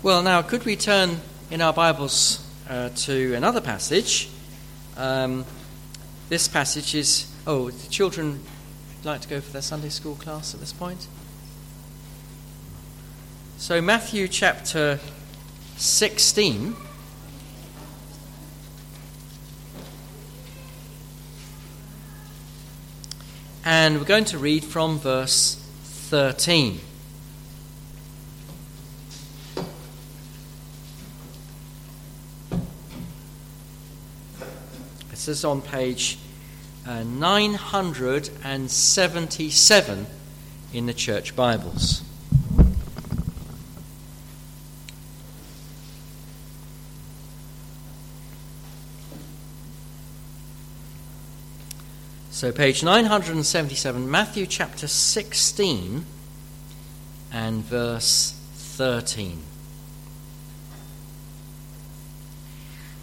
Well, now, could we turn in our Bibles uh, to another passage? Um, this passage is. Oh, the children like to go for their Sunday school class at this point? So, Matthew chapter 16. And we're going to read from verse 13. Is on page uh, 977 in the Church Bibles. So, page 977, Matthew chapter 16 and verse 13.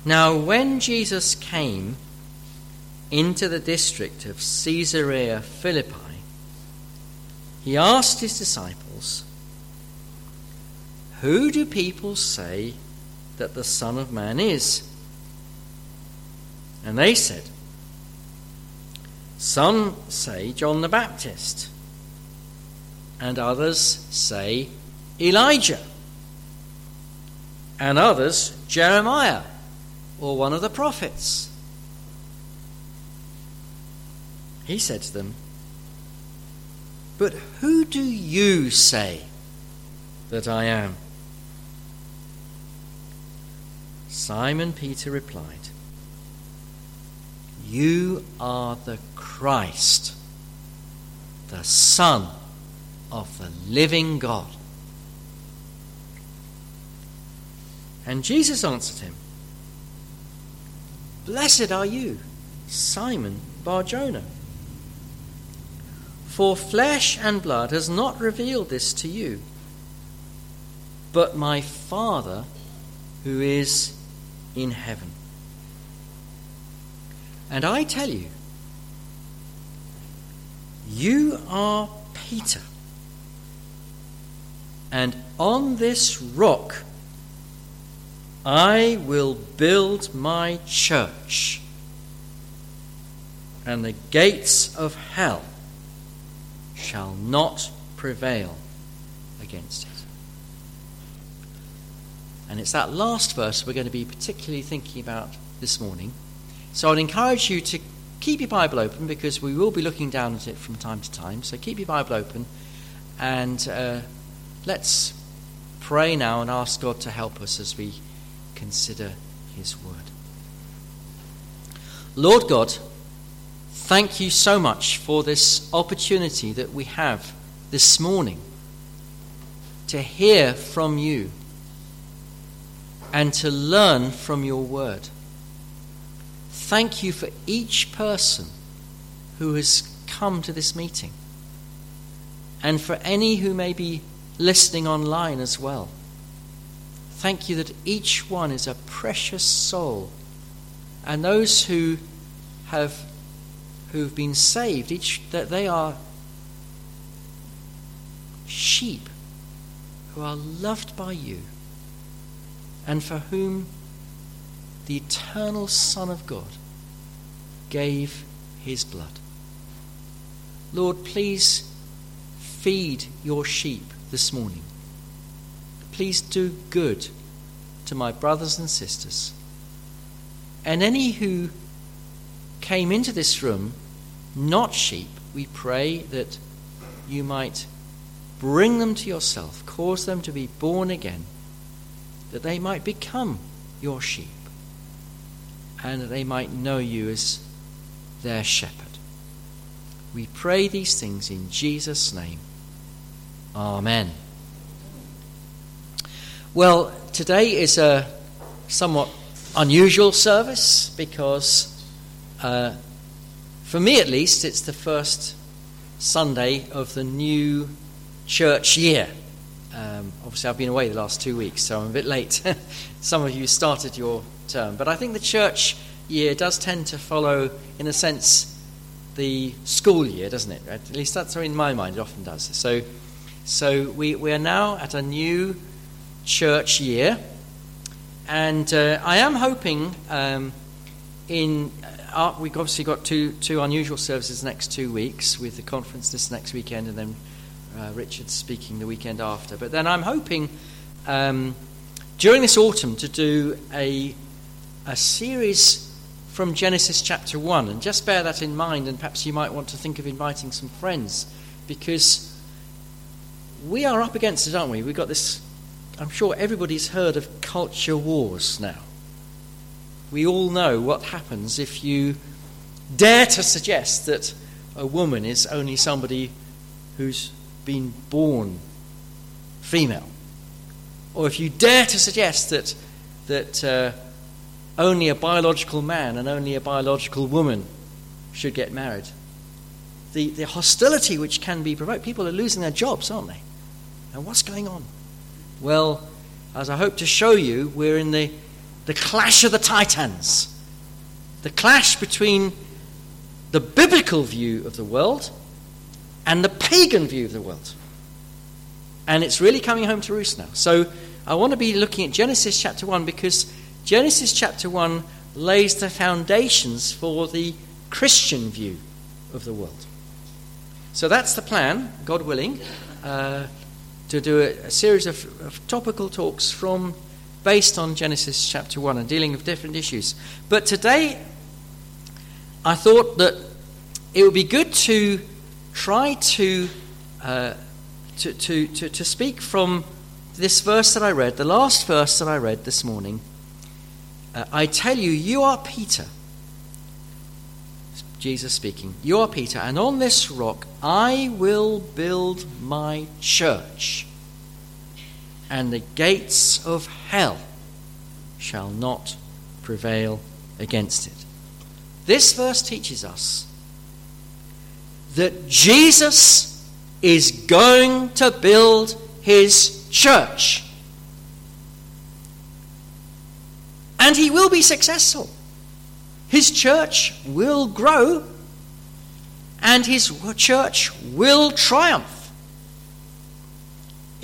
Now, when Jesus came into the district of Caesarea Philippi, he asked his disciples, Who do people say that the Son of Man is? And they said, Some say John the Baptist, and others say Elijah, and others Jeremiah or one of the prophets. He said to them, But who do you say that I am? Simon Peter replied, You are the Christ, the Son of the living God. And Jesus answered him, Blessed are you, Simon Barjona. For flesh and blood has not revealed this to you, but my Father who is in heaven. And I tell you, you are Peter, and on this rock I will build my church, and the gates of hell shall not prevail against it. And it's that last verse we're going to be particularly thinking about this morning. So I'd encourage you to keep your Bible open because we will be looking down at it from time to time. So keep your Bible open and uh, let's pray now and ask God to help us as we consider His Word. Lord God, Thank you so much for this opportunity that we have this morning to hear from you and to learn from your word. Thank you for each person who has come to this meeting and for any who may be listening online as well. Thank you that each one is a precious soul and those who have who've been saved, each that they are sheep who are loved by you and for whom the eternal Son of God gave his blood. Lord, please feed your sheep this morning. Please do good to my brothers and sisters. And any who came into this room not sheep, we pray that you might bring them to yourself, cause them to be born again, that they might become your sheep, and that they might know you as their shepherd. We pray these things in Jesus' name. Amen. Well, today is a somewhat unusual service because uh, for me at least, it's the first Sunday of the new church year. Um, obviously, I've been away the last two weeks, so I'm a bit late. Some of you started your term. But I think the church year does tend to follow, in a sense, the school year, doesn't it? At least that's in my mind, it often does. So, so we, we are now at a new church year. And uh, I am hoping um, in. Uh, we've obviously got two, two unusual services next two weeks with the conference this next weekend and then uh, Richard speaking the weekend after. But then I'm hoping um, during this autumn to do a, a series from Genesis chapter 1. And just bear that in mind, and perhaps you might want to think of inviting some friends because we are up against it, aren't we? We've got this, I'm sure everybody's heard of culture wars now. We all know what happens if you dare to suggest that a woman is only somebody who's been born female. Or if you dare to suggest that, that uh, only a biological man and only a biological woman should get married, the, the hostility which can be provoked, people are losing their jobs, aren't they? And what's going on? Well, as I hope to show you, we're in the, the clash of the titans. The clash between the biblical view of the world and the pagan view of the world. And it's really coming home to roost now. So I want to be looking at Genesis chapter 1 because Genesis chapter 1 lays the foundations for the Christian view of the world. So that's the plan, God willing, uh, to do a, a series of, of topical talks from based on Genesis chapter 1 and dealing with different issues. But today, I thought that it would be good to try to, uh, to, to, to, to speak from this verse that I read, the last verse that I read this morning. Uh, I tell you, you are Peter. Jesus speaking, You are Peter, and on this rock I will build my church, and the gates of hell shall not prevail against it. This verse teaches us that Jesus is going to build his church. And he will be successful. His church will grow and his church will triumph.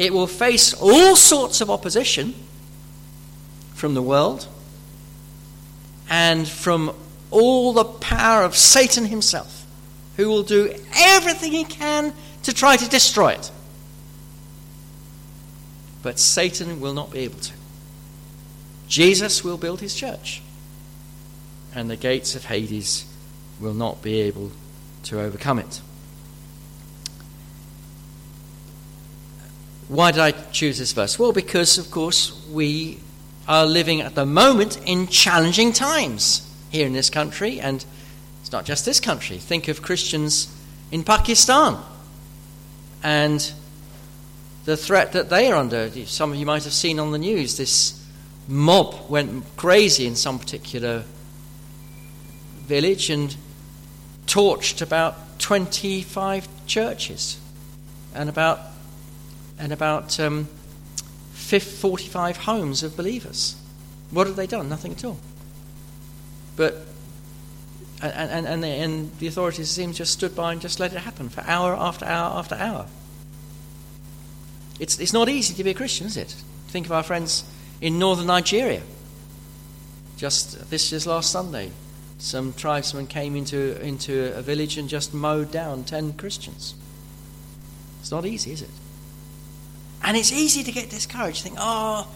It will face all sorts of opposition from the world and from all the power of Satan himself who will do everything he can to try to destroy it. But Satan will not be able to. Jesus will build his church, and the gates of Hades will not be able to overcome it. Why did I choose this verse? Well, because, of course, we are living at the moment in challenging times here in this country and it's not just this country. Think of Christians in Pakistan and the threat that they are under. Some of you might have seen on the news this mob went crazy in some particular village and torched about 25 churches and about and about um, 45 homes of believers. What have they done? Nothing at all. But and, and, and, the, and the authorities seem just stood by and just let it happen for hour after hour after hour. It's, it's not easy to be a Christian, is it? Think of our friends in northern Nigeria. Just this just last Sunday, some tribesmen came into, into a village and just mowed down 10 Christians. It's not easy, is it? And it's easy to get discouraged. Think, oh,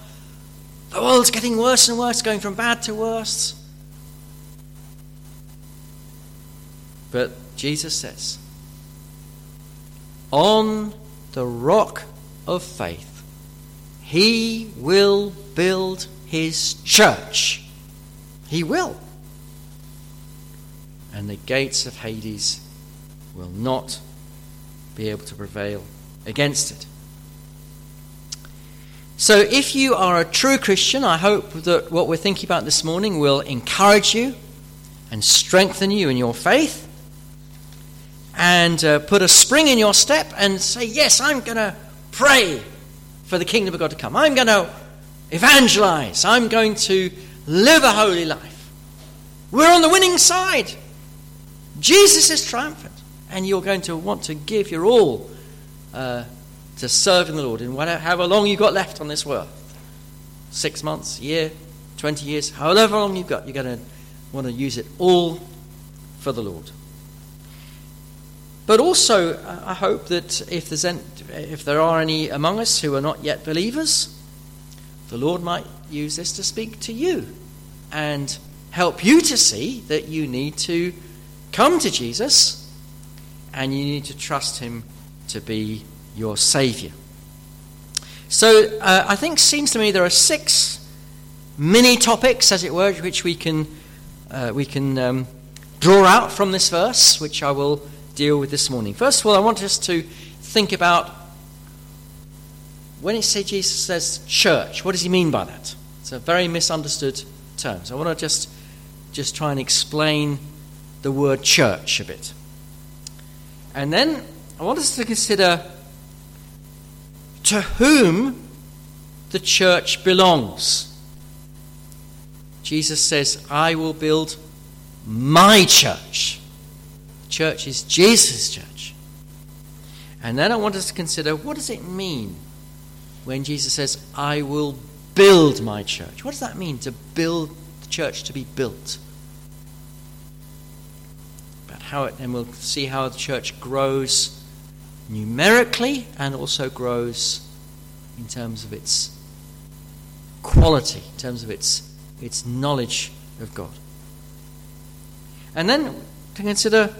the world's getting worse and worse, going from bad to worse. But Jesus says, on the rock of faith, he will build his church. He will. And the gates of Hades will not be able to prevail against it. So, if you are a true Christian, I hope that what we're thinking about this morning will encourage you and strengthen you in your faith and uh, put a spring in your step and say, Yes, I'm going to pray for the kingdom of God to come. I'm going to evangelize. I'm going to live a holy life. We're on the winning side. Jesus is triumphant. And you're going to want to give your all uh, to serving the Lord in whatever, however long you've got left on this world. six months, year, 20 years, however long you've got, you're going to want to use it all for the Lord. But also, I hope that if, there's any, if there are any among us who are not yet believers, the Lord might use this to speak to you and help you to see that you need to come to Jesus and you need to trust Him to be your Saviour. So uh, I think seems to me there are six mini topics, as it were, which we can uh, we can um, draw out from this verse, which I will deal with this morning. First of all, I want us to think about when it says Jesus says church, what does he mean by that? It's a very misunderstood term. So I want to just just try and explain the word church a bit. And then I want us to consider to whom the church belongs. Jesus says, I will build my church. The church is Jesus' church. And then I want us to consider what does it mean when Jesus says, I will build my church? What does that mean to build the church to be built? About how it, and we'll see how the church grows numerically and also grows in terms of its quality, in terms of its, its knowledge of God. And then to consider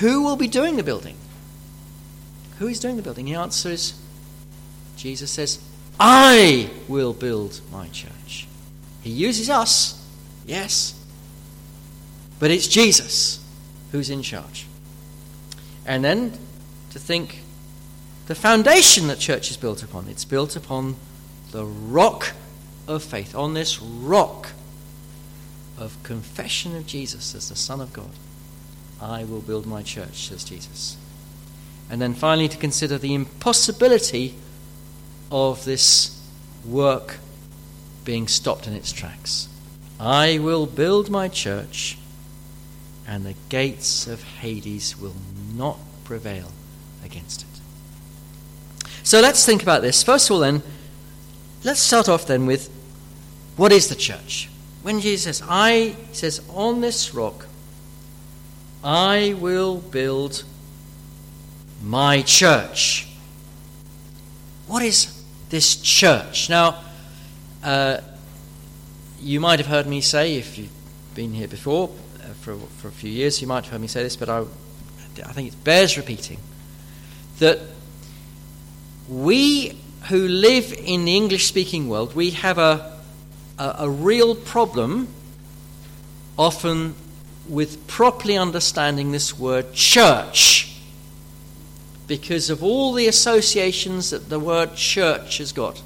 who will be doing the building. Who is doing the building? The answer is Jesus says, I will build my church. He uses us, yes, but it's Jesus who's in charge. And then to think the foundation that church is built upon. It's built upon the rock of faith, on this rock of confession of Jesus as the Son of God. I will build my church, says Jesus. And then finally, to consider the impossibility of this work being stopped in its tracks. I will build my church, and the gates of Hades will not prevail against it. So let's think about this. First of all, then, let's start off then with what is the church? When Jesus says, I says, on this rock, I will build my church. What is this church? Now, uh, you might have heard me say, if you've been here before uh, for, for a few years, you might have heard me say this, but I, I think it bears repeating that we who live in the English speaking world, we have a, a, a, real problem often with properly understanding this word church because of all the associations that the word church has got.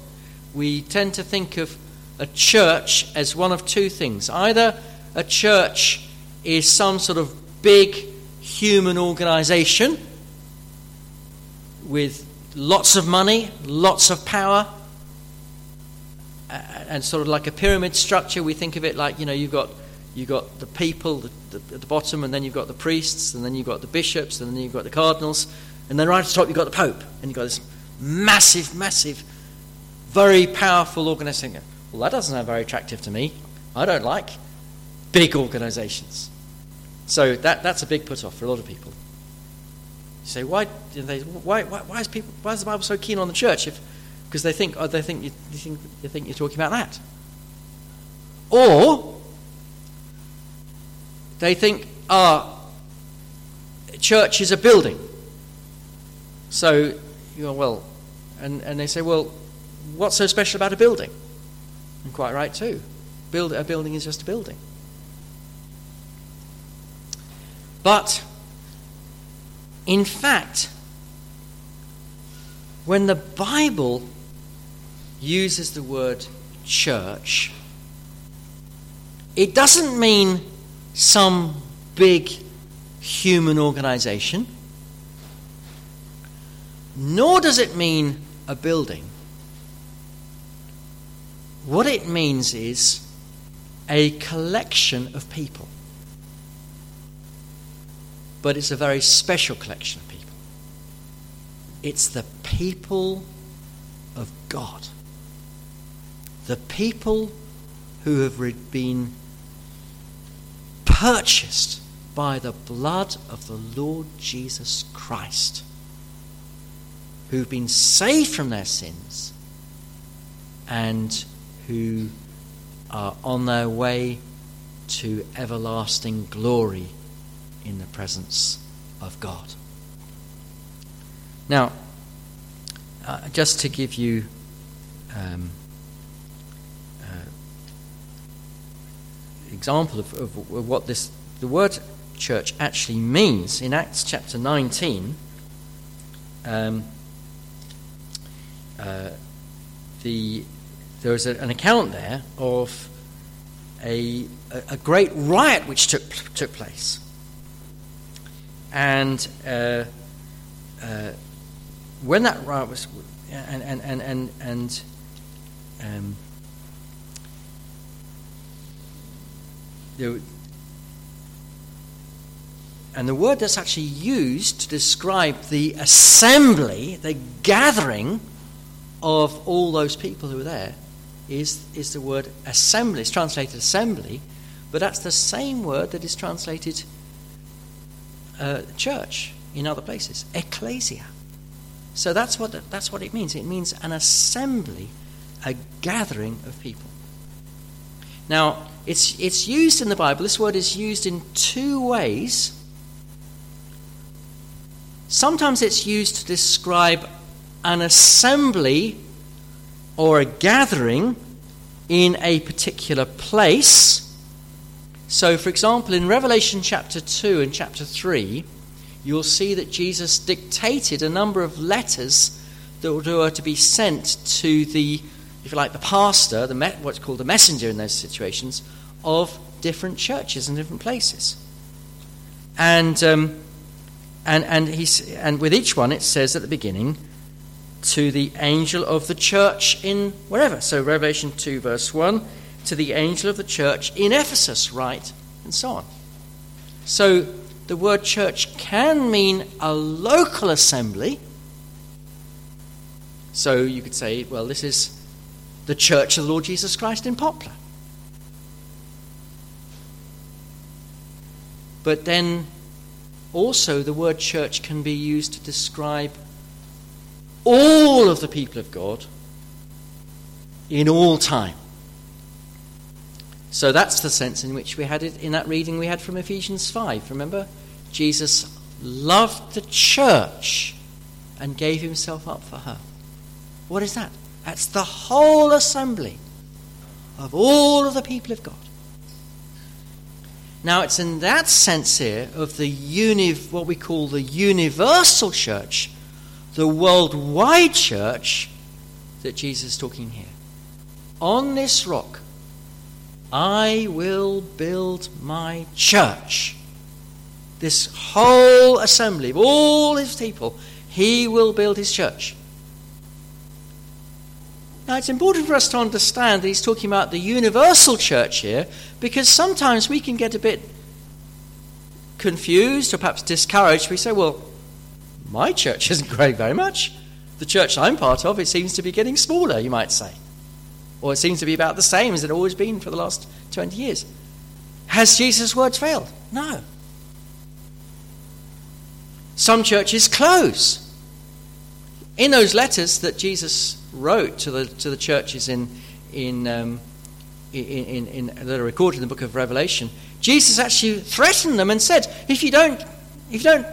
We tend to think of a church as one of two things. Either a church is some sort of big human organization with lots of money, lots of power, and sort of like a pyramid structure. We think of it like you know you've got you've got the people at the bottom, and then you've got the priests, and then you've got the bishops, and then you've got the cardinals, and then right at the top you've got the pope, and you've got this massive, massive, very powerful organization. Well, that doesn't sound very attractive to me. I don't like big organizations. So that, that's a big put off for a lot of people. You say, why, they, why, why, why, is people, why is the Bible so keen on the church? Because they think, oh, they, think you, they, think, they think you're talking about that. Or they think, ah, church is a building. So, you know, well, and, and they say, well, what's so special about a building? And quite right too. Build, a building is just a building. But in fact, when the Bible uses the word church, it doesn't mean some big human organization, nor does it mean a building. What it means is a collection of people but it's a very special collection of people. It's the people of God. the people who have been purchased by the blood of the Lord Jesus Christ, who've been saved from their sins and who are on their way to everlasting glory in the presence of God. Now, uh, just to give you um, uh, example of, of, of, what this the word church actually means in Acts chapter 19. Um, uh, the there is a, an account there of a, a, great riot which took, took place. And uh, uh, when that riot was, and, and, and, and, and um, there, and the word that's actually used to describe the assembly, the gathering of all those people who were there, is, is the word assembly. It's translated assembly, but that's the same word that is translated church in other places, ecclesia. So that's what, that's what it means. It means an assembly, a gathering of people. Now, it's, it's used in the Bible, this word is used in two ways. Sometimes it's used to describe an assembly or a gathering in a particular place. So, for example, in Revelation chapter 2 and chapter 3, you'll see that Jesus dictated a number of letters that were to be sent to the, if you like, the pastor, the what's called the messenger in those situations, of different churches and different places. And, um, and, and, he's, and with each one, it says at the beginning, to the angel of the church in wherever. So, Revelation 2, verse 1, to the angel of the church in Ephesus, right? And so on. So, the word church can mean a local assembly. So, you could say, well, this is the church of the Lord Jesus Christ in Poplar. But then also, the word church can be used to describe all of the people of God in all time. So that's the sense in which we had it in that reading we had from Ephesians 5. Remember? Jesus loved the church and gave himself up for her. What is that? That's the whole assembly of all of the people of God. Now, it's in that sense here of the uni- what we call the universal church the worldwide church that Jesus is talking here. On this rock, I will build my church. This whole assembly of all his people, he will build his church. Now, it's important for us to understand that he's talking about the universal church here because sometimes we can get a bit confused or perhaps discouraged. We say, well, my church isn't growing very much. The church I'm part of, it seems to be getting smaller, you might say. Or it seems to be about the same as it always been for the last 20 years. Has Jesus' words failed? No. Some churches close. In those letters that Jesus wrote to the, to the churches in, in, um, in, in, in, that are recorded in the book of Revelation, Jesus actually threatened them and said, if you don't, if you don't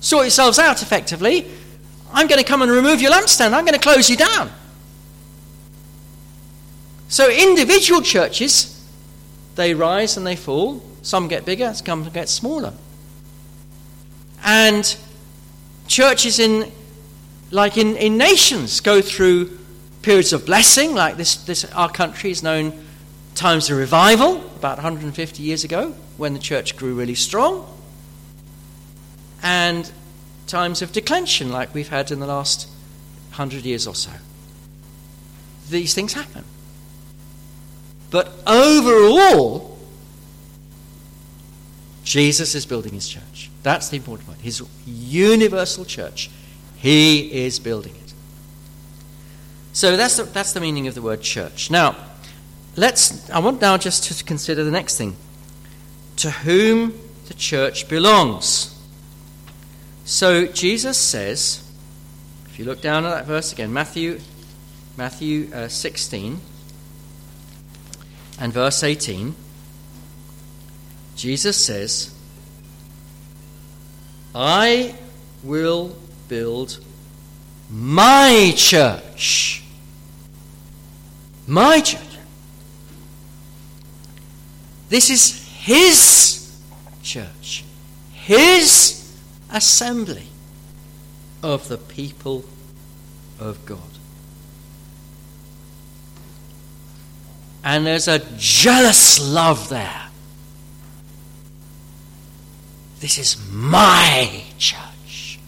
sort yourselves out effectively. I'm going to come and remove your lampstand. I'm going to close you down. So, individual churches, they rise and they fall. Some get bigger, some get smaller. And churches in, like in, in nations, go through periods of blessing, like this, this our country is known times of revival, about 150 years ago, when the church grew really strong and times of declension like we've had in the last hundred years or so. These things happen. But overall, Jesus is building his church. That's the important point. His universal church. He is building it. So that's the, that's the meaning of the word church. Now, let's. I want now just to consider the next thing. To whom the church belongs. So Jesus says, if you look down at that verse again, Matthew, Matthew uh, 16 and verse 18, Jesus says, I will build my church. My church. This is his church, his assembly of the people of God. And there's a jealous love there. This is my church.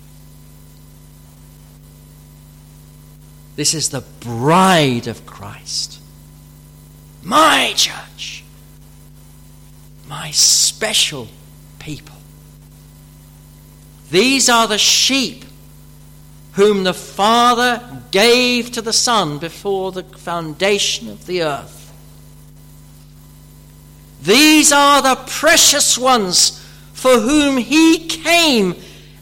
This is the bride of Christ. My church. My special people. These are the sheep whom the Father gave to the Son before the foundation of the earth. These are the precious ones for whom he came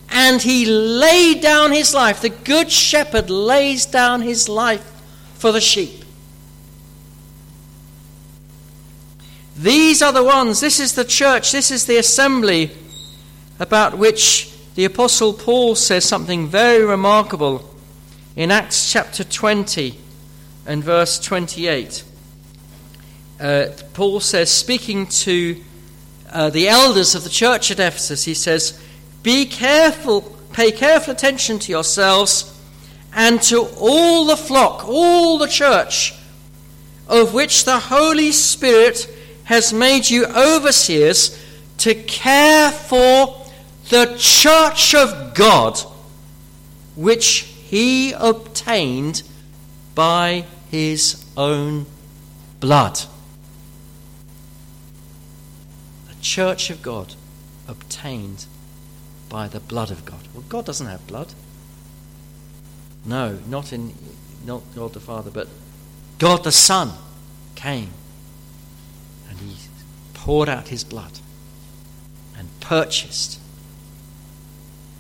and he laid down his life. The good shepherd lays down his life for the sheep. These are the ones, this is the church, this is the assembly about which the Apostle Paul says something very remarkable in Acts chapter 20 and verse 28 uh, Paul says, speaking to uh, the elders of the church at Ephesus, he says, Be careful, pay careful attention to yourselves and to all the flock, all the church, of which the Holy Spirit has made you overseers to care for the church of God, which he obtained by his own blood. Church of God obtained by the blood of God. Well, God doesn't have blood. No, not in not God the Father, but God the Son came and he poured out his blood and purchased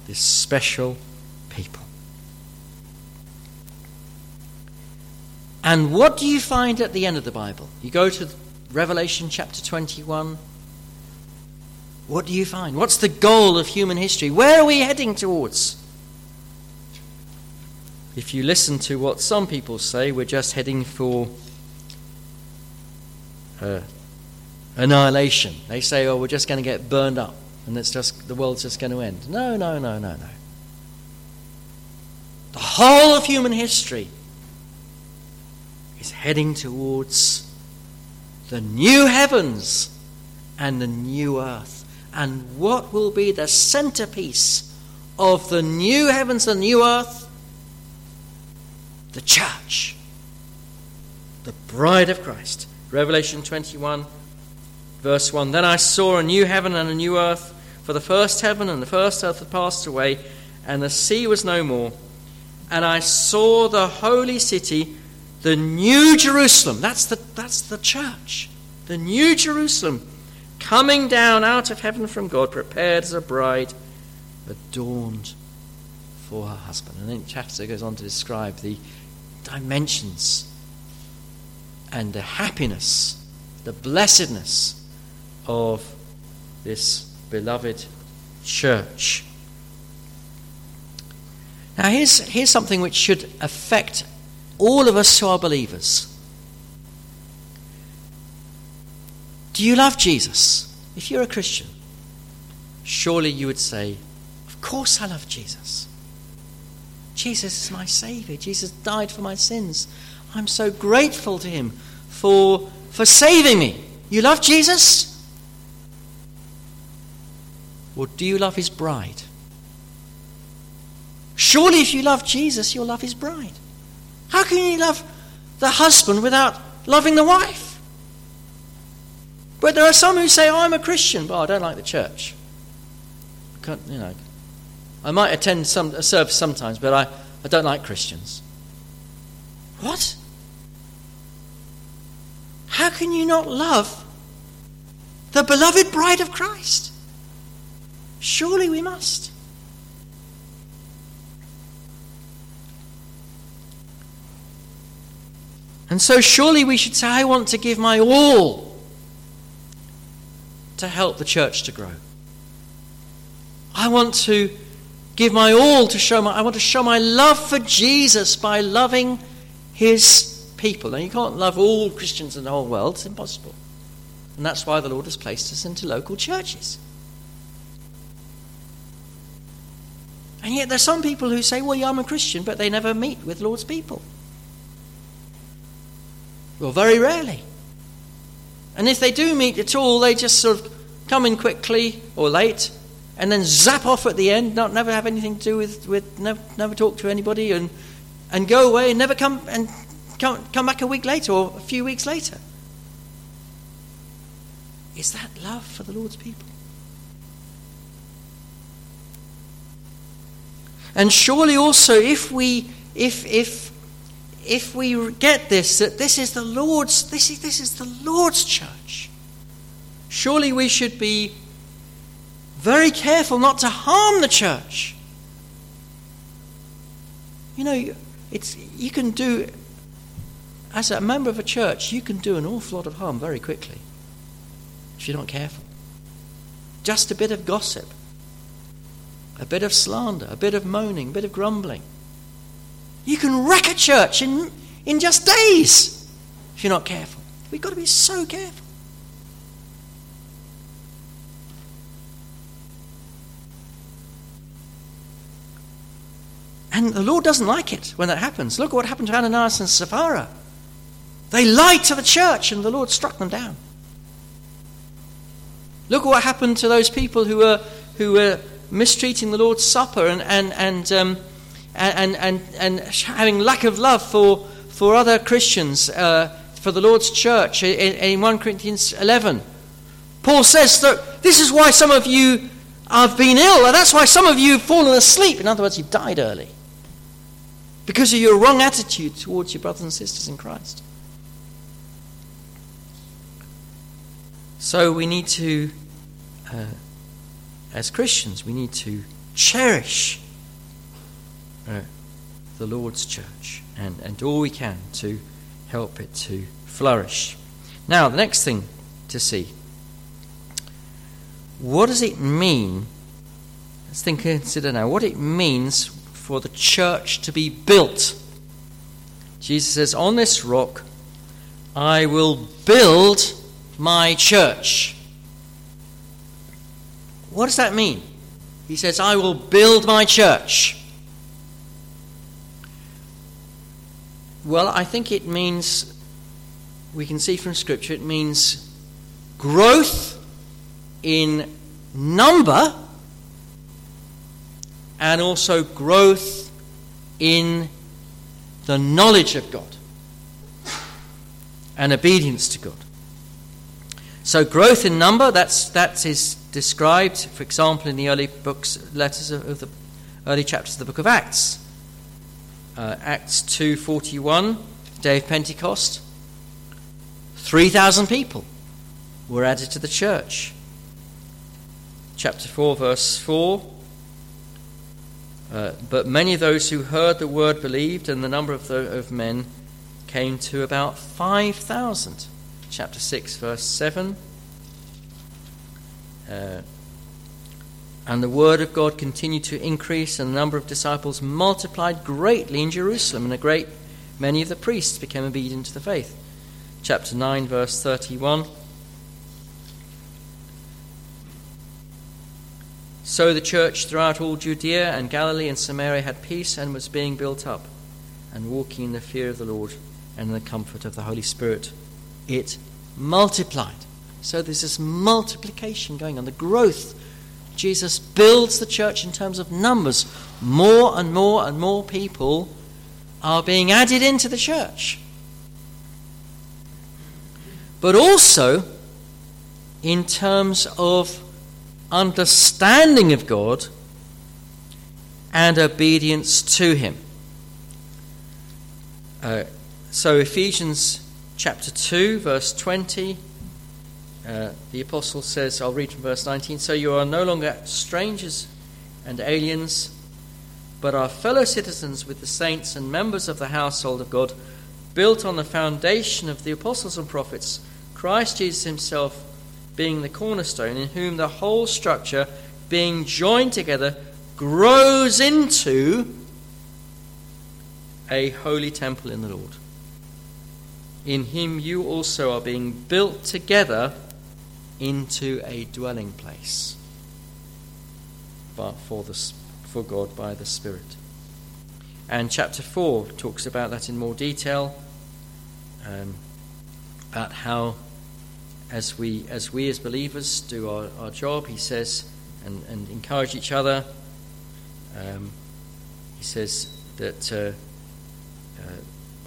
this special people. And what do you find at the end of the Bible? You go to Revelation chapter 21, what do you find? What's the goal of human history? Where are we heading towards? If you listen to what some people say, we're just heading for uh, annihilation. They say, oh, we're just going to get burned up and it's just, the world's just going to end. No, no, no, no, no. The whole of human history is heading towards the new heavens and the new earth and what will be the centerpiece of the new heavens and new earth? The church, the bride of Christ. Revelation 21, verse 1 Then I saw a new heaven and a new earth, for the first heaven and the first earth had passed away, and the sea was no more. And I saw the holy city, the new Jerusalem. That's the, that's the church. The new Jerusalem coming down out of heaven from God, prepared as a bride adorned for her husband. And then chapter goes on to describe the dimensions and the happiness, the blessedness of this beloved church. Now, here's, here's something which should affect all of us who are believers. Do you love Jesus? If you're a Christian, surely you would say, Of course I love Jesus. Jesus is my Savior. Jesus died for my sins. I'm so grateful to Him for, for saving me. You love Jesus? Or do you love His bride? Surely, if you love Jesus, you'll love His bride. How can you love the husband without loving the wife? But there are some who say, oh, I'm a Christian, but I don't like the church. you know, I might attend some a service sometimes, but I, I don't like Christians. What? How can you not love the beloved bride of Christ? Surely we must. And so, surely we should say, I want to give my all to help the church to grow. I want to give my all to show my, I want to show my love for Jesus by loving his people. Now, you can't love all Christians in the whole world, it's impossible. And that's why the Lord has placed us into local churches. And yet, there are some people who say, Well, yeah, I'm a Christian, but they never meet with Lord's people. Well, very rarely. And if they do meet at all, they just sort of come in quickly or late and then zap off at the end, not never have anything to do with, with never, never talk to anybody and, and go away and never come and come, come back a week later or a few weeks later. Is that love for the Lord's people? And surely also if we if if if we get this that this is the Lord's this is, this is the Lord's church, surely we should be very careful not to harm the church. You know, it's you can do as a member of a church, you can do an awful lot of harm very quickly if you're not careful. Just a bit of gossip, a bit of slander, a bit of moaning, a bit of grumbling you can wreck a church in, in just days if you're not careful. We've got to be so careful. And the Lord doesn't like it when that happens. Look at what happened to Ananias and Sapphira. They lied to the church and the Lord struck them down. Look at what happened to those people who were, who were mistreating the Lord's Supper and, and, and um, and, and, and having lack of love for, for other Christians, uh, for the Lord's church in, in 1 Corinthians 11. Paul says that this is why some of you have been ill, and that's why some of you have fallen asleep. In other words, you've died early because of your wrong attitude towards your brothers and sisters in Christ. So we need to, uh, as Christians, we need to cherish the Lord's church and, and all we can to help it to flourish. Now, the next thing to see what does it mean? Let's think, consider now what it means for the church to be built. Jesus says, On this rock I will build my church. What does that mean? He says, I will build my church. Well, I think it means, we can see from Scripture, it means growth in number and also growth in the knowledge of God and obedience to God. So, growth in number, that's, that is described, for example, in the early books, letters of, of the early chapters of the book of Acts uh, Acts 2:41, day of Pentecost, 3,000 people were added to the church. Chapter 4, verse 4. Uh, but many of those who heard the word believed, and the number of, the, of men came to about 5,000. Chapter 6, verse 7. Uh, and the word of God continued to increase, and the number of disciples multiplied greatly in Jerusalem, and a great many of the priests became obedient to the faith. Chapter 9, verse 31. So the church throughout all Judea and Galilee and Samaria had peace and was being built up, and walking in the fear of the Lord and in the comfort of the Holy Spirit. It multiplied. So there's this multiplication going on, the growth Jesus builds the church in terms of numbers. More and more and more people are being added into the church. But also in terms of understanding of God and obedience to Him. Uh, so, Ephesians chapter 2, verse 20, uh, the apostle says, I'll read from verse 19 So you are no longer strangers and aliens, but are fellow citizens with the saints and members of the household of God, built on the foundation of the apostles and prophets, Christ Jesus himself being the cornerstone, in whom the whole structure, being joined together, grows into a holy temple in the Lord. In him you also are being built together into a dwelling place but for, the, for God by the Spirit. And chapter 4 talks about that in more detail, um, about how, as we as, we as believers do our, our job, he says, and, and encourage each other, um, he says that uh,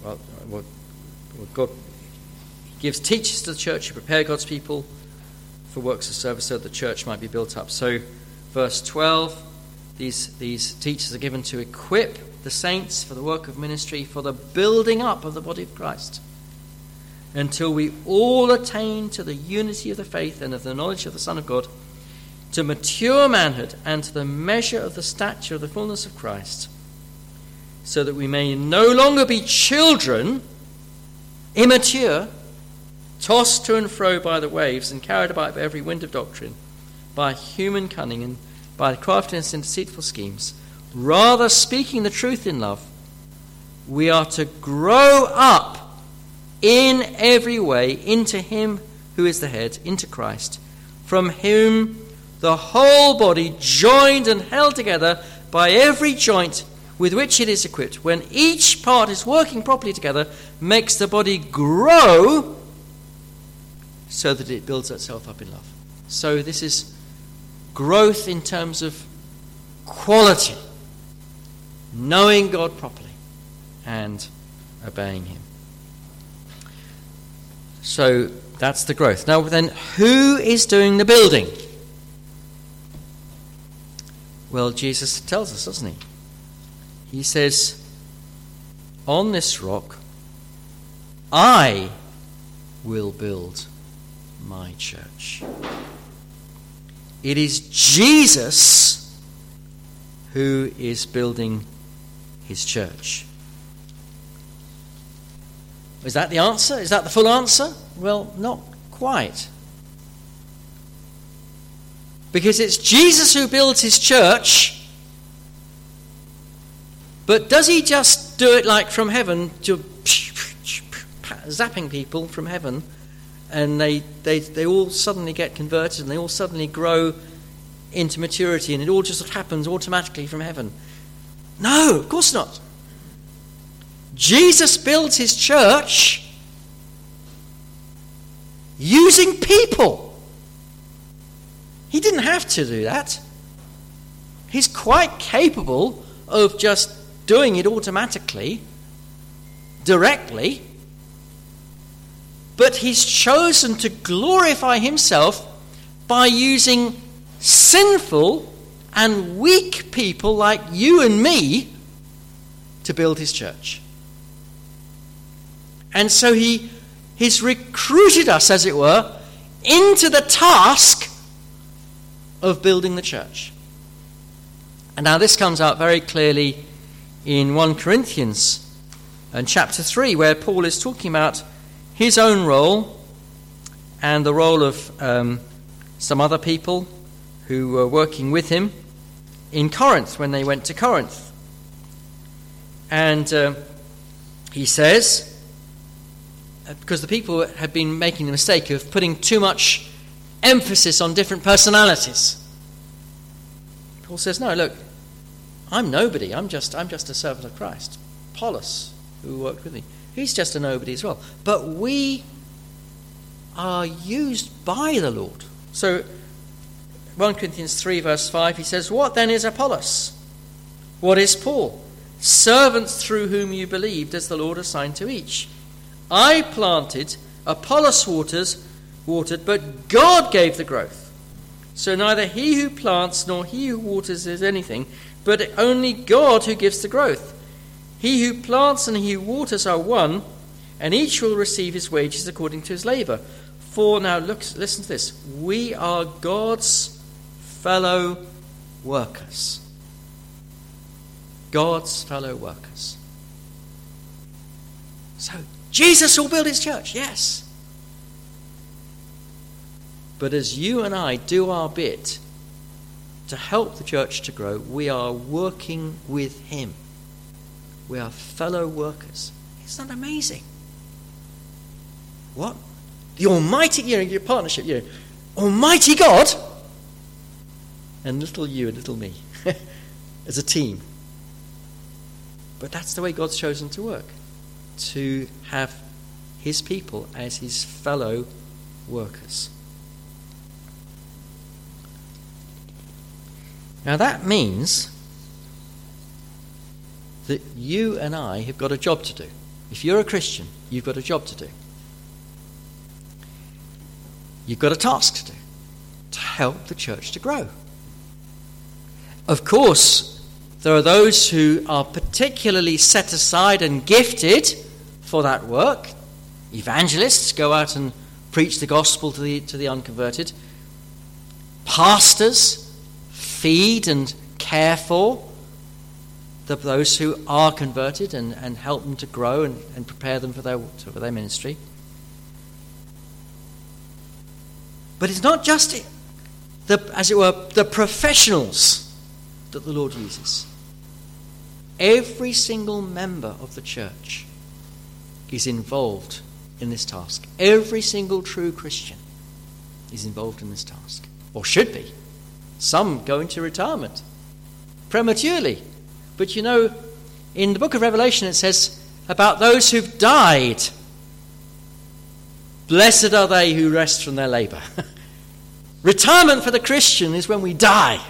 uh, well, God gives teachers to the church to prepare God's people for works of service so that the church might be built up. So, verse 12, these, these teachers are given to equip the saints for the work of ministry, for the building up of the body of Christ, until we all attain to the unity of the faith and of the knowledge of the Son of God, to mature manhood and to the measure of the stature of the fullness of Christ, so that we may no longer be children, immature tossed to and fro by the waves and carried about by every wind of doctrine, by human cunning and by craftiness and deceitful schemes. Rather, speaking the truth in love, we are to grow up in every way into Him who is the head, into Christ, from whom the whole body, joined and held together by every joint with which it is equipped, when each part is working properly together, makes the body grow so that it builds itself up in love. So, this is growth in terms of quality, knowing God properly and obeying Him. So, that's the growth. Now, then, who is doing the building? Well, Jesus tells us, doesn't he? He says, On this rock, I will build my church. It is Jesus who is building his church. Is that the answer? Is that the full answer? Well, not quite. Because it's Jesus who builds his church, but does he just do it like from heaven, to zapping people from heaven? And they, they, they all suddenly get converted and they all suddenly grow into maturity and it all just happens automatically from heaven. No, of course not. Jesus builds his church using people. He didn't have to do that. He's quite capable of just doing it automatically, directly but he's chosen to glorify himself by using sinful and weak people like you and me to build his church. And so he he's recruited us, as it were, into the task of building the church. And now this comes out very clearly in 1 Corinthians and chapter 3, where Paul is talking about his own role and the role of um, some other people who were working with him in Corinth when they went to Corinth. And uh, he says, uh, because the people had been making the mistake of putting too much emphasis on different personalities. Paul says, No, look, I'm nobody. I'm just, I'm just a servant of Christ. Apollos, who worked with me. He's just a nobody as well. But we are used by the Lord. So, 1 Corinthians 3, verse 5, he says, What then is Apollos? What is Paul? Servants through whom you believed, as the Lord assigned to each. I planted, Apollos waters, watered, but God gave the growth. So neither he who plants nor he who waters is anything, but only God who gives the growth. He who plants and he who waters are one, and each will receive his wages according to his labor. For now, look, listen to this. We are God's fellow workers. God's fellow workers. So, Jesus will build his church, yes. But as you and I do our bit to help the church to grow, we are working with him. We are fellow workers. Isn't that amazing? What? The Almighty, you know, your partnership, you know, Almighty God and little you and little me as a team. But that's the way God's chosen to work to have his people as his fellow workers. Now that means that you and I have got a job to do. If you're a Christian, you've got a job to do. You've got a task to do to help the church to grow. Of course, there are those who are particularly set aside and gifted for that work. Evangelists go out and preach the gospel to the, to the unconverted. Pastors feed and care for the, those who are converted and, and help them to grow and, and prepare them for their, for their ministry. But it's not just, the, as it were, the professionals that the Lord uses. Every single member of the church is involved in this task. Every single true Christian is involved in this task, or should be. Some go into retirement prematurely. But you know, in the book of Revelation it says about those who've died Blessed are they who rest from their labor. Retirement for the Christian is when we die.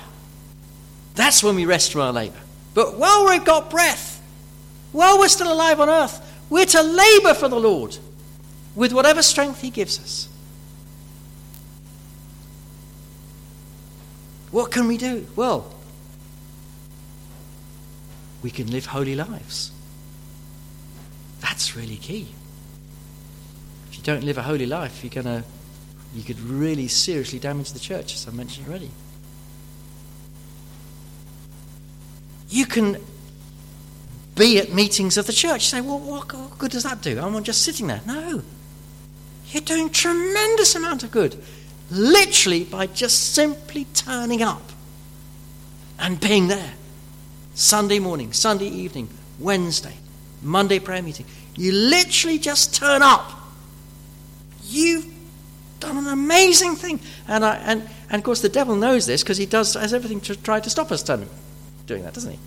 That's when we rest from our labor. But while we've got breath, while we're still alive on earth, we're to labor for the Lord with whatever strength He gives us. What can we do? Well, we can live holy lives. That's really key. If you don't live a holy life, you're gonna you could really seriously damage the church, as I mentioned already. You can be at meetings of the church. say, well, what good does that do? I'm just sitting there. No. You're doing tremendous amount of good literally by just simply turning up and being there. Sunday morning, Sunday evening, Wednesday, Monday prayer meeting. You literally just turn up. You've done an amazing thing. And, I, and, and of course, the devil knows this because he does has everything to try to stop us doing that, doesn't he?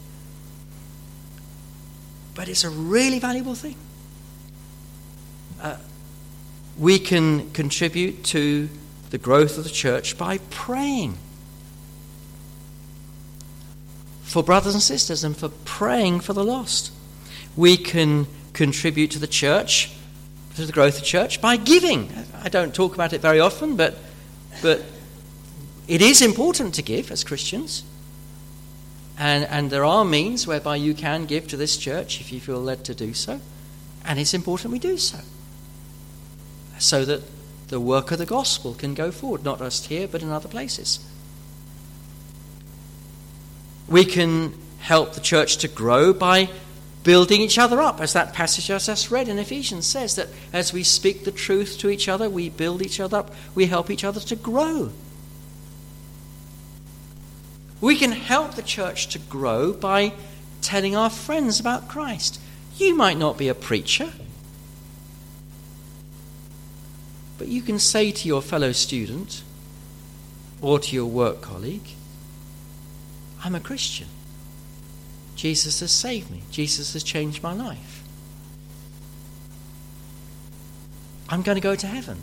But it's a really valuable thing. Uh, we can contribute to the growth of the church by praying for brothers and sisters and for praying for the lost. We can contribute to the church, to the growth of the church, by giving. I don't talk about it very often, but, but it is important to give as Christians. And, and there are means whereby you can give to this church if you feel led to do so. And it's important we do so. So that the work of the gospel can go forward, not just here, but in other places. We can help the church to grow by building each other up, as that passage I just read in Ephesians says that as we speak the truth to each other, we build each other up, we help each other to grow. We can help the church to grow by telling our friends about Christ. You might not be a preacher, But you can say to your fellow student or to your work colleague, I'm a Christian. Jesus has saved me. Jesus has changed my life. I'm going to go to heaven.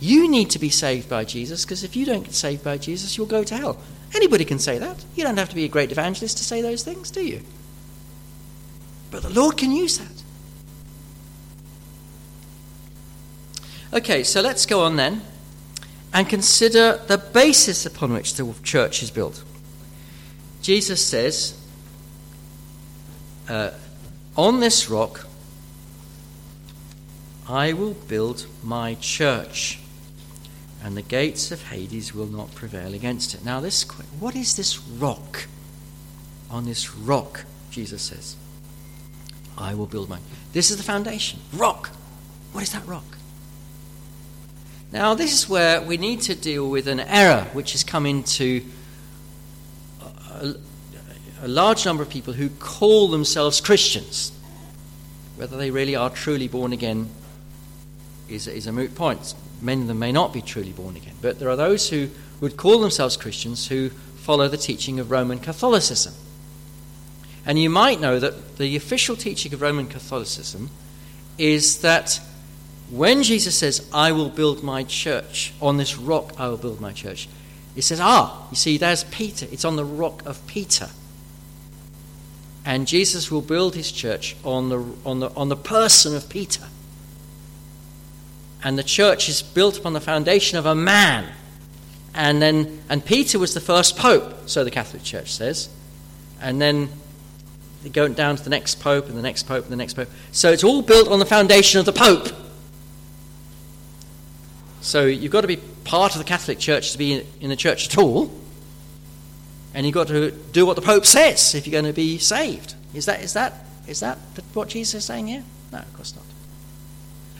You need to be saved by Jesus because if you don't get saved by Jesus, you'll go to hell. Anybody can say that. You don't have to be a great evangelist to say those things, do you? But the Lord can use that. Okay, so let's go on then and consider the basis upon which the church is built. Jesus says, uh, On this rock I will build my church, and the gates of Hades will not prevail against it. Now, this what is this rock? On this rock, Jesus says, I will build my. This is the foundation. Rock. What is that rock? Now, this is where we need to deal with an error which has come into a, a large number of people who call themselves Christians. Whether they really are truly born again is, is a moot point. Many of them may not be truly born again. But there are those who would call themselves Christians who follow the teaching of Roman Catholicism. And you might know that the official teaching of Roman Catholicism is that when Jesus says, I will build my church, on this rock I will build my church, he says, Ah, you see, there's Peter. It's on the rock of Peter. And Jesus will build his church on the, on the, on the person of Peter. And the church is built upon the foundation of a man. And then and Peter was the first pope, so the Catholic Church says. And then they go down to the next pope and the next pope and the next pope. So it's all built on the foundation of the pope. So you've got to be part of the Catholic Church to be in the church at all. And you've got to do what the Pope says if you're going to be saved. Is that, is that, is that what Jesus is saying here? No, of course not.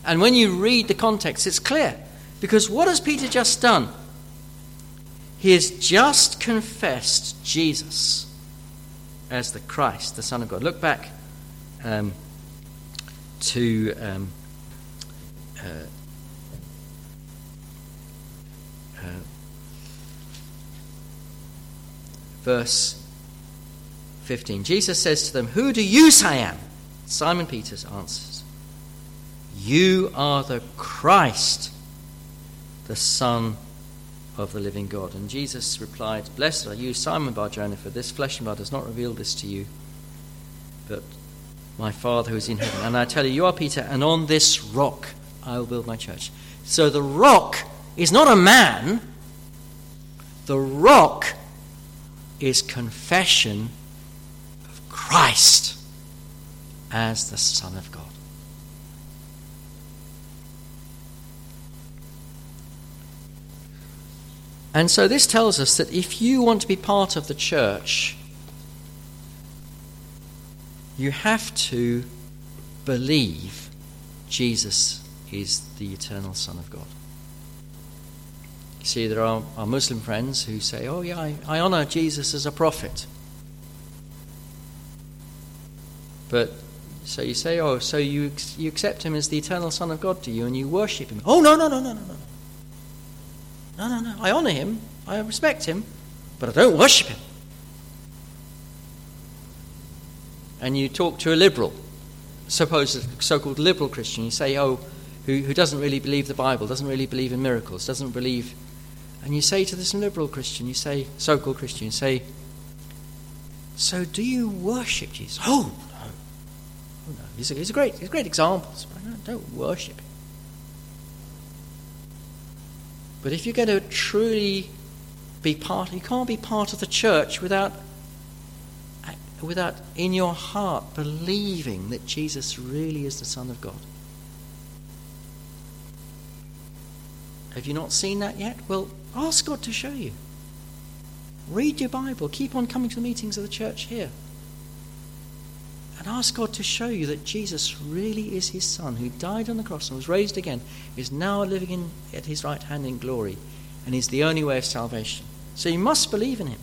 And when you read the context, it's clear. Because what has Peter just done? He has just confessed Jesus as the Christ, the Son of God. Look back um, to um, uh, verse 15. Jesus says to them, Who do you say I am? Simon Peter answers, You are the Christ, the Son of the living God. And Jesus replied, Blessed are you, Simon Barjona, for this flesh and blood has not revealed this to you, but my Father who is in heaven. And I tell you, you are Peter, and on this rock I will build my church. So the rock is not a man, the rock is confession of Christ as the Son of God. And so this tells us that if you want to be part of the church, you have to believe Jesus is the eternal Son of God. See, there are our Muslim friends who say, Oh, yeah, I, I honor Jesus as a prophet. But so you say, Oh, so you, you accept him as the eternal Son of God, do you? And you worship him. Oh, no, no, no, no, no, no. No, no, no. I honor him, I respect him, but I don't worship him. And you talk to a liberal, suppose a so called liberal Christian, you say, Oh, who, who doesn't really believe the Bible, doesn't really believe in miracles, doesn't believe and you say to this liberal Christian, you say, so called Christian, you say, So do you worship Jesus? Oh, no. Oh, no. He's a, he's a great, he's a great example. But don't worship him. But if you're going to truly be part, you can't be part of the church without, without in your heart believing that Jesus really is the Son of God. Have you not seen that yet? Well, ask God to show you. Read your Bible. Keep on coming to the meetings of the church here. And ask God to show you that Jesus really is his Son, who died on the cross and was raised again, is now living in, at his right hand in glory, and is the only way of salvation. So you must believe in him.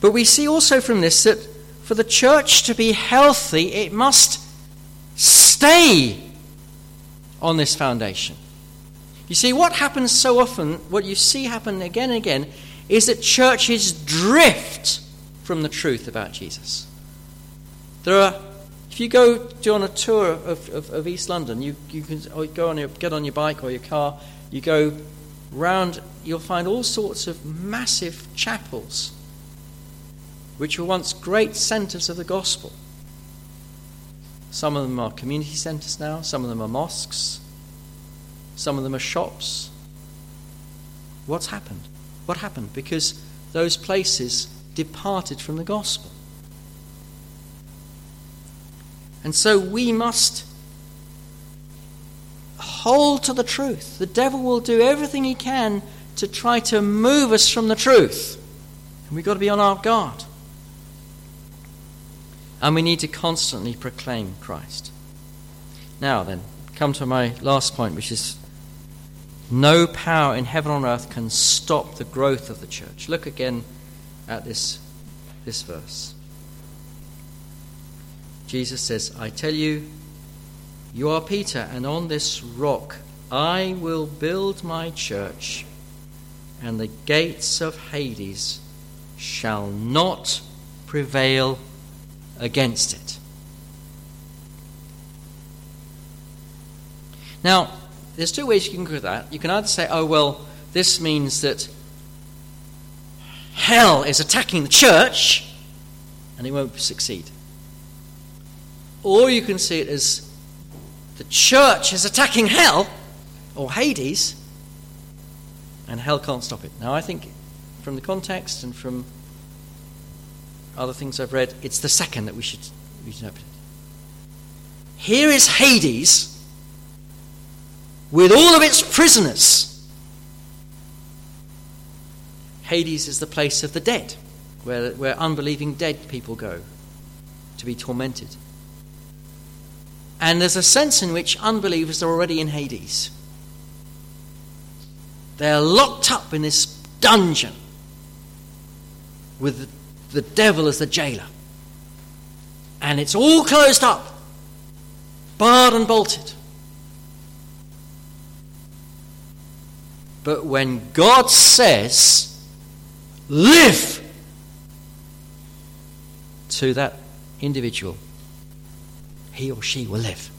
But we see also from this that for the church to be healthy, it must stay on this foundation. You see, what happens so often, what you see happen again and again, is that churches drift from the truth about Jesus. There are, if you go on a tour of, of, of East London, you, you can go on your, get on your bike or your car, you go round, you'll find all sorts of massive chapels, which were once great centres of the gospel. Some of them are community centres now, some of them are mosques, some of them are shops. What's happened? What happened? Because those places departed from the gospel. And so we must hold to the truth. The devil will do everything he can to try to move us from the truth. And we've got to be on our guard. And we need to constantly proclaim Christ. Now, then, come to my last point, which is no power in heaven or earth can stop the growth of the church. Look again at this, this verse. Jesus says, I tell you, you are Peter, and on this rock I will build my church, and the gates of Hades shall not prevail against it. Now, there's two ways you can at that. You can either say, oh, well, this means that hell is attacking the church and it won't succeed. Or you can see it as the church is attacking hell or Hades and hell can't stop it. Now, I think from the context and from other things I've read, it's the second that we should, should interpret. Here is Hades with all of its prisoners. Hades is the place of the dead, where, where unbelieving dead people go to be tormented. And there's a sense in which unbelievers are already in Hades. They're locked up in this dungeon with the devil as the jailer. And it's all closed up, barred and bolted. But when God says, live to that individual, he or she will live.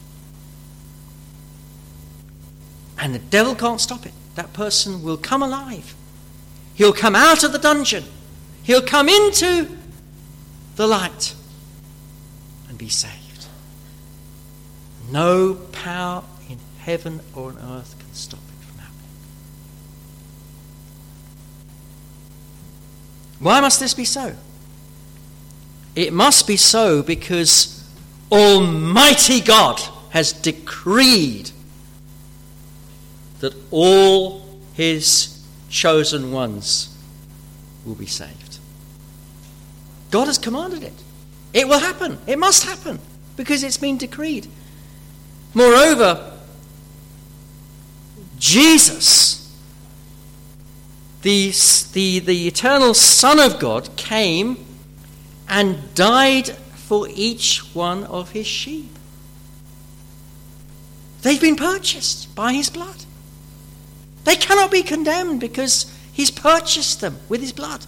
And the devil can't stop it. That person will come alive. He'll come out of the dungeon. He'll come into the light and be saved. No power in heaven or on earth can stop it from happening. Why must this be so? It must be so because Almighty God has decreed that all his chosen ones will be saved. God has commanded it. It will happen. It must happen because it's been decreed. Moreover, Jesus, the, the, the eternal Son of God, came and died for each one of his sheep. They've been purchased by his blood. They cannot be condemned because he's purchased them with his blood.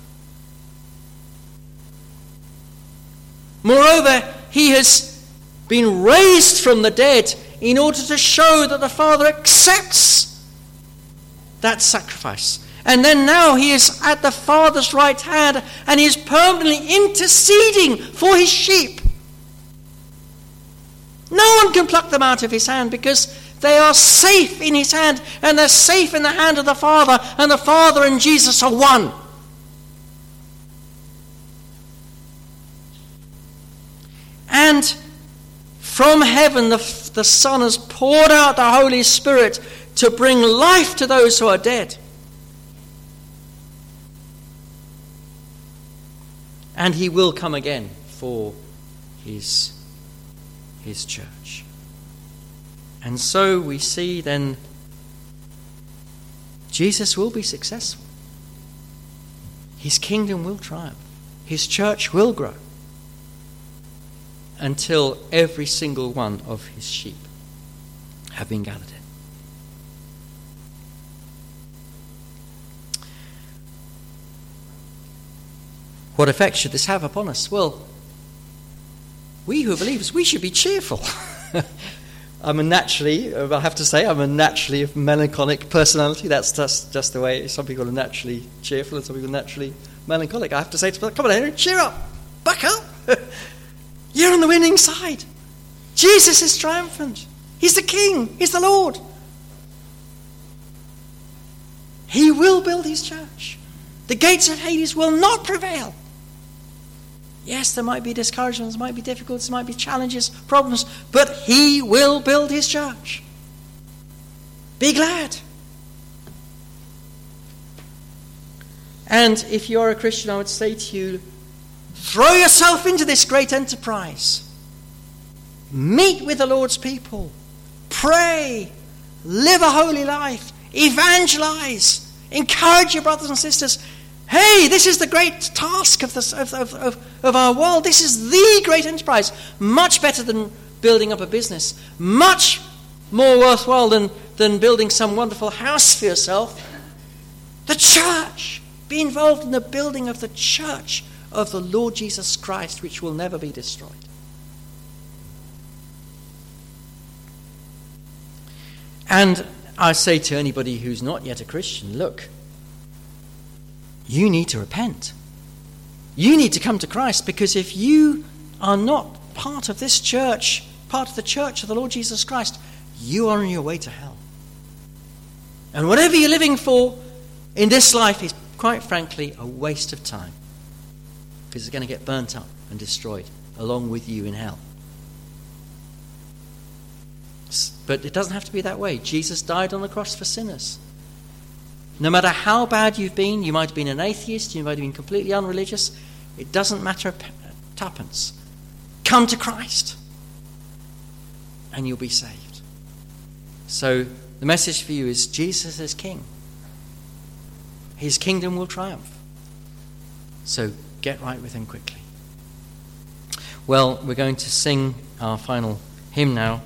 Moreover, he has been raised from the dead in order to show that the Father accepts that sacrifice. And then now he is at the Father's right hand and he is permanently interceding for his sheep. No one can pluck them out of his hand because they are safe in his hand and they're safe in the hand of the Father, and the Father and Jesus are one. And from heaven, the, the Son has poured out the Holy Spirit to bring life to those who are dead. and he will come again for his, his church. And so we see then Jesus will be successful. His kingdom will triumph. His church will grow until every single one of his sheep have been gathered in. What effect should this have upon us? Well, we who are believers, we should be cheerful. I'm a naturally, I have to say, I'm a naturally melancholic personality. That's just, just the way some people are naturally cheerful and some people are naturally melancholic. I have to say to them, come on, Henry, cheer up, back up. You're on the winning side. Jesus is triumphant. He's the King, He's the Lord. He will build His church. The gates of Hades will not prevail. Yes, there might be discouragements, might be difficulties, might be challenges, problems, but He will build His church. Be glad. And if you're a Christian, I would say to you throw yourself into this great enterprise. Meet with the Lord's people. Pray. Live a holy life. Evangelize. Encourage your brothers and sisters. Hey, this is the great task of, this, of, of, of, our world. This is the great enterprise. Much better than building up a business. Much more worthwhile than, than building some wonderful house for yourself. The church. Be involved in the building of the church of the Lord Jesus Christ, which will never be destroyed. And I say to anybody who's not yet a Christian look, you need to repent. You need to come to Christ because if you are not part of this church, part of the church of the Lord Jesus Christ, you are on your way to hell. And whatever you're living for in this life is quite frankly, a waste of time because it's going to get burnt up and destroyed along with you in hell. But it doesn't have to be that way. Jesus died on the cross for sinners. No matter how bad you've been, you might have been an atheist, you might have been completely unreligious, it doesn't matter a tuppence. Come to Christ and you'll be saved. So the message for you is Jesus is King his kingdom will triumph. So get right with him quickly. Well, we're going to sing our final hymn now,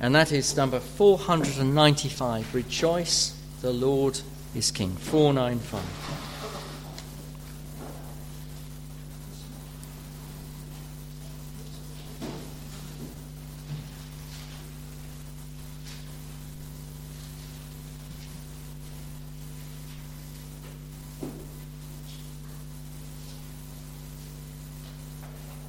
and that is number 495 Rejoice, the Lord is King. 495.